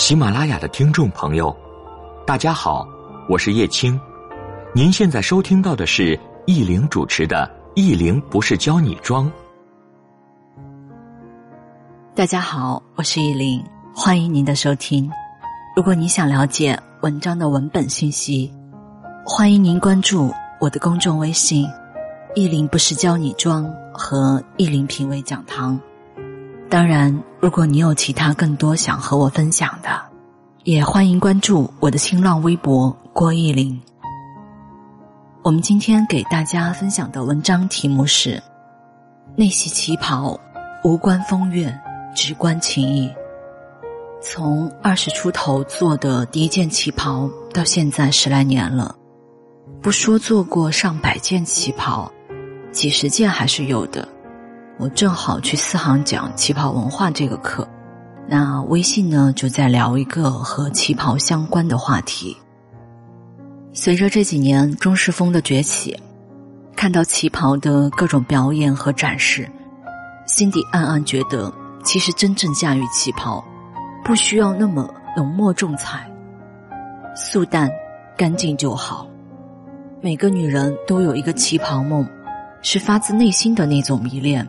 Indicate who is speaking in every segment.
Speaker 1: 喜马拉雅的听众朋友，大家好，我是叶青。您现在收听到的是易玲主持的《易玲不是教你装》。
Speaker 2: 大家好，我是易玲，欢迎您的收听。如果你想了解文章的文本信息，欢迎您关注我的公众微信“易玲不是教你装”和“易玲品味讲堂”。当然，如果你有其他更多想和我分享的，也欢迎关注我的新浪微博郭艺林。我们今天给大家分享的文章题目是：那袭旗袍，无关风月，只关情谊。从二十出头做的第一件旗袍，到现在十来年了，不说做过上百件旗袍，几十件还是有的。我正好去四行讲旗袍文化这个课，那微信呢就在聊一个和旗袍相关的话题。随着这几年中式风的崛起，看到旗袍的各种表演和展示，心底暗暗觉得，其实真正驾驭旗袍，不需要那么浓墨重彩，素淡、干净就好。每个女人都有一个旗袍梦，是发自内心的那种迷恋。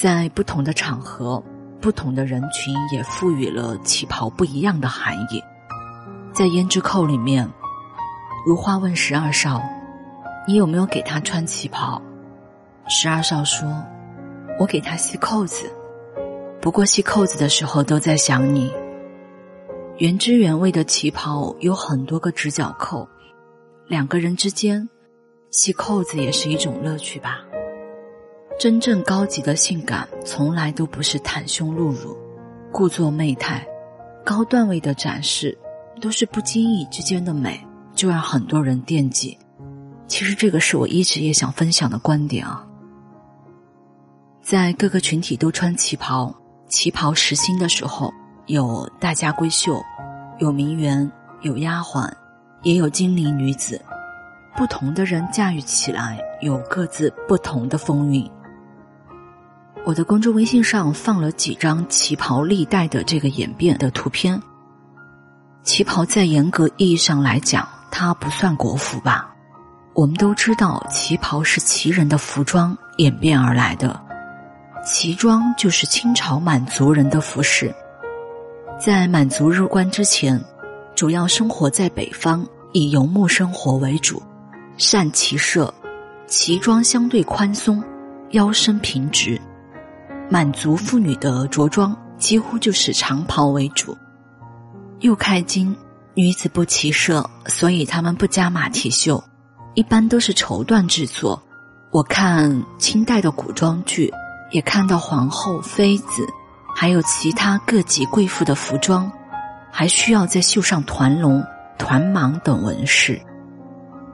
Speaker 2: 在不同的场合，不同的人群也赋予了旗袍不一样的含义。在胭脂扣里面，如花问十二少：“你有没有给他穿旗袍？”十二少说：“我给他系扣子，不过系扣子的时候都在想你。”原汁原味的旗袍有很多个直角扣，两个人之间系扣子也是一种乐趣吧。真正高级的性感，从来都不是袒胸露乳、故作媚态，高段位的展示，都是不经意之间的美，就让很多人惦记。其实这个是我一直也想分享的观点啊。在各个群体都穿旗袍，旗袍实新的时候，有大家闺秀，有名媛，有丫鬟，也有精灵女子，不同的人驾驭起来，有各自不同的风韵。我的公众微信上放了几张旗袍历代的这个演变的图片。旗袍在严格意义上来讲，它不算国服吧？我们都知道，旗袍是旗人的服装演变而来的。旗装就是清朝满族人的服饰。在满族入关之前，主要生活在北方，以游牧生活为主，善骑射，旗装相对宽松，腰身平直。满族妇女的着装几乎就是长袍为主。又开襟，女子不骑射，所以她们不加马蹄袖，一般都是绸缎制作。我看清代的古装剧，也看到皇后、妃子，还有其他各级贵妇的服装，还需要再绣上团龙、团蟒等纹饰。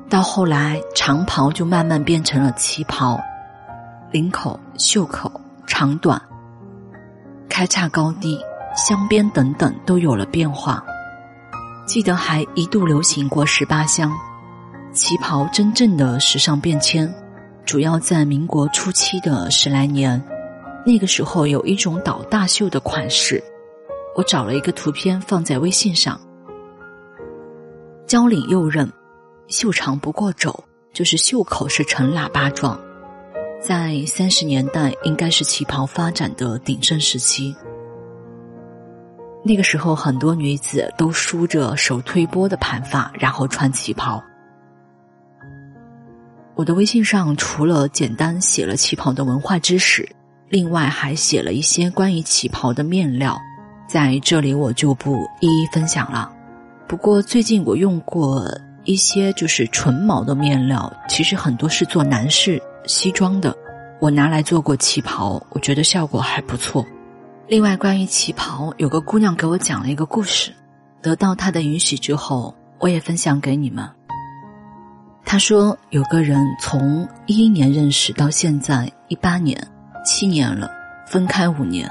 Speaker 2: 到后来，长袍就慢慢变成了旗袍，领口、袖口。长短、开叉高低、镶边等等都有了变化。记得还一度流行过十八香。旗袍真正的时尚变迁，主要在民国初期的十来年。那个时候有一种倒大袖的款式，我找了一个图片放在微信上。交领右衽，袖长不过肘，就是袖口是呈喇叭状。在三十年代，应该是旗袍发展的鼎盛时期。那个时候，很多女子都梳着手推波的盘发，然后穿旗袍。我的微信上除了简单写了旗袍的文化知识，另外还写了一些关于旗袍的面料，在这里我就不一一分享了。不过最近我用过一些就是纯毛的面料，其实很多是做男士。西装的，我拿来做过旗袍，我觉得效果还不错。另外，关于旗袍，有个姑娘给我讲了一个故事，得到她的允许之后，我也分享给你们。她说，有个人从一一年认识到现在一八年，七年了，分开五年，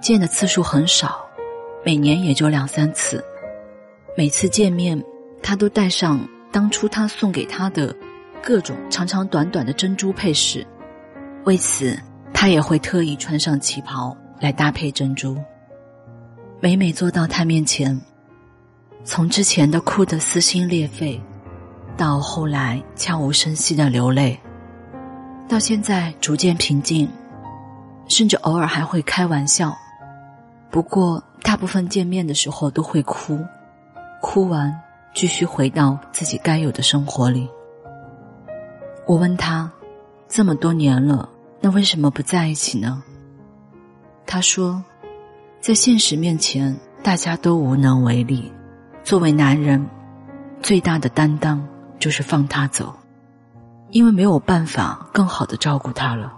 Speaker 2: 见的次数很少，每年也就两三次。每次见面，他都带上当初他送给他的。各种长长短短的珍珠配饰，为此他也会特意穿上旗袍来搭配珍珠。每每坐到他面前，从之前的哭得撕心裂肺，到后来悄无声息的流泪，到现在逐渐平静，甚至偶尔还会开玩笑。不过，大部分见面的时候都会哭，哭完继续回到自己该有的生活里。我问他，这么多年了，那为什么不在一起呢？他说，在现实面前，大家都无能为力。作为男人，最大的担当就是放他走，因为没有办法更好的照顾他了。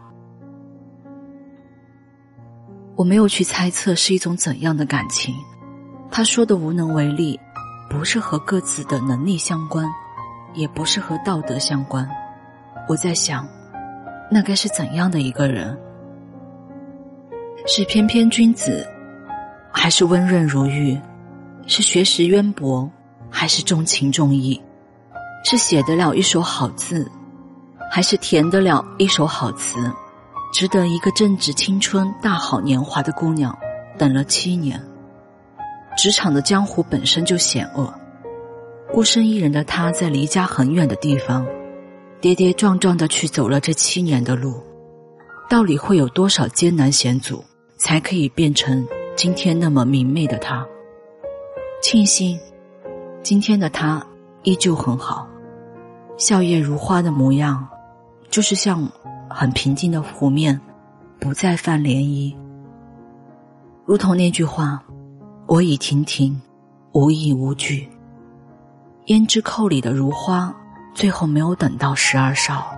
Speaker 2: 我没有去猜测是一种怎样的感情。他说的无能为力，不是和各自的能力相关，也不是和道德相关。我在想，那该是怎样的一个人？是翩翩君子，还是温润如玉？是学识渊博，还是重情重义？是写得了一手好字，还是填得了一手好词？值得一个正值青春、大好年华的姑娘等了七年。职场的江湖本身就险恶，孤身一人的她在离家很远的地方，跌跌撞撞的去走了这七年的路，到底会有多少艰难险阻，才可以变成今天那么明媚的她？庆幸，今天的他依旧很好，笑靥如花的模样，就是像。很平静的湖面，不再泛涟漪。如同那句话：“我已亭亭，无意无惧。”胭脂扣里的如花，最后没有等到十二少，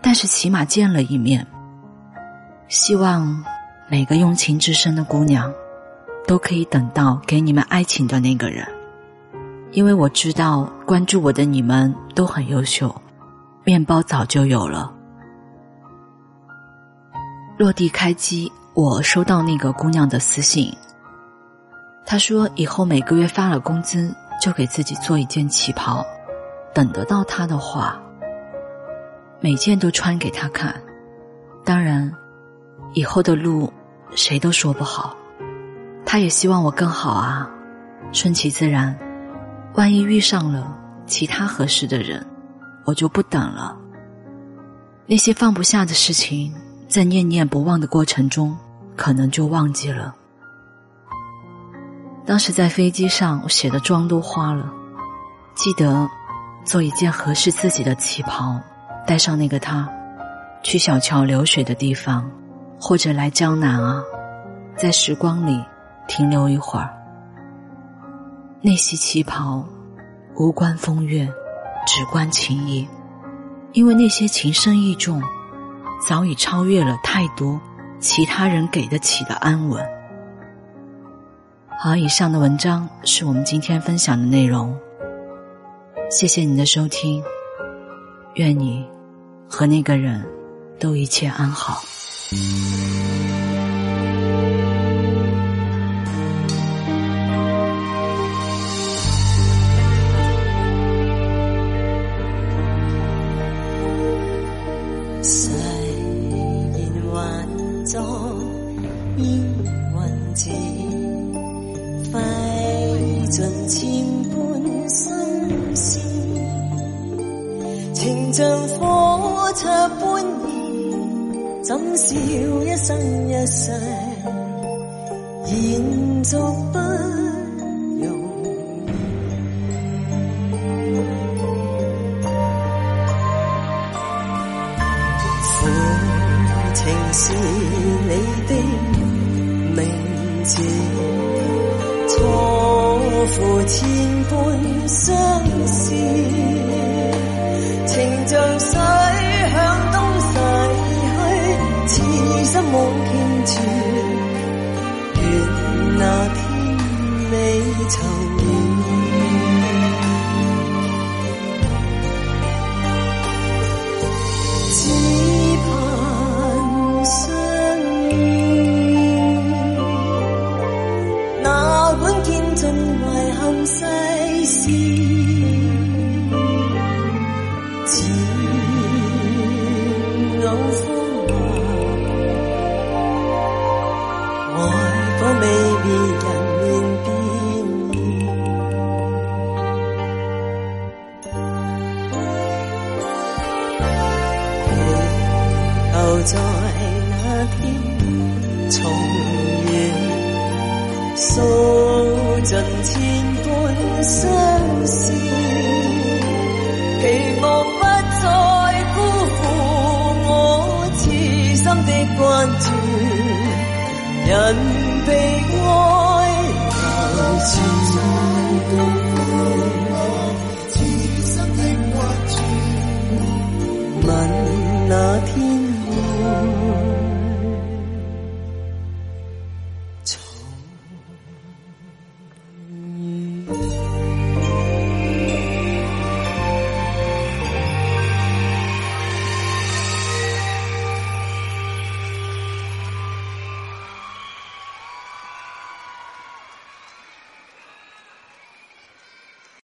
Speaker 2: 但是起码见了一面。希望每个用情至深的姑娘，都可以等到给你们爱情的那个人，因为我知道关注我的你们都很优秀，面包早就有了。落地开机，我收到那个姑娘的私信。她说以后每个月发了工资，就给自己做一件旗袍，等得到他的话，每件都穿给他看。当然，以后的路谁都说不好。他也希望我更好啊，顺其自然。万一遇上了其他合适的人，我就不等了。那些放不下的事情。在念念不忘的过程中，可能就忘记了。当时在飞机上，我写的妆都花了。记得做一件合适自己的旗袍，带上那个他，去小桥流水的地方，或者来江南啊，在时光里停留一会儿。那袭旗袍，无关风月，只关情谊，因为那些情深意重。早已超越了太多其他人给得起的安稳。好，以上的文章是我们今天分享的内容。谢谢你的收听，愿你和那个人都一切安好。
Speaker 3: 生一世，延续不容易。负情是你的名字，错付千般就在那天，重遇，诉尽千般相思，期望不再辜负我痴心的关注，人被爱留住。会重遇？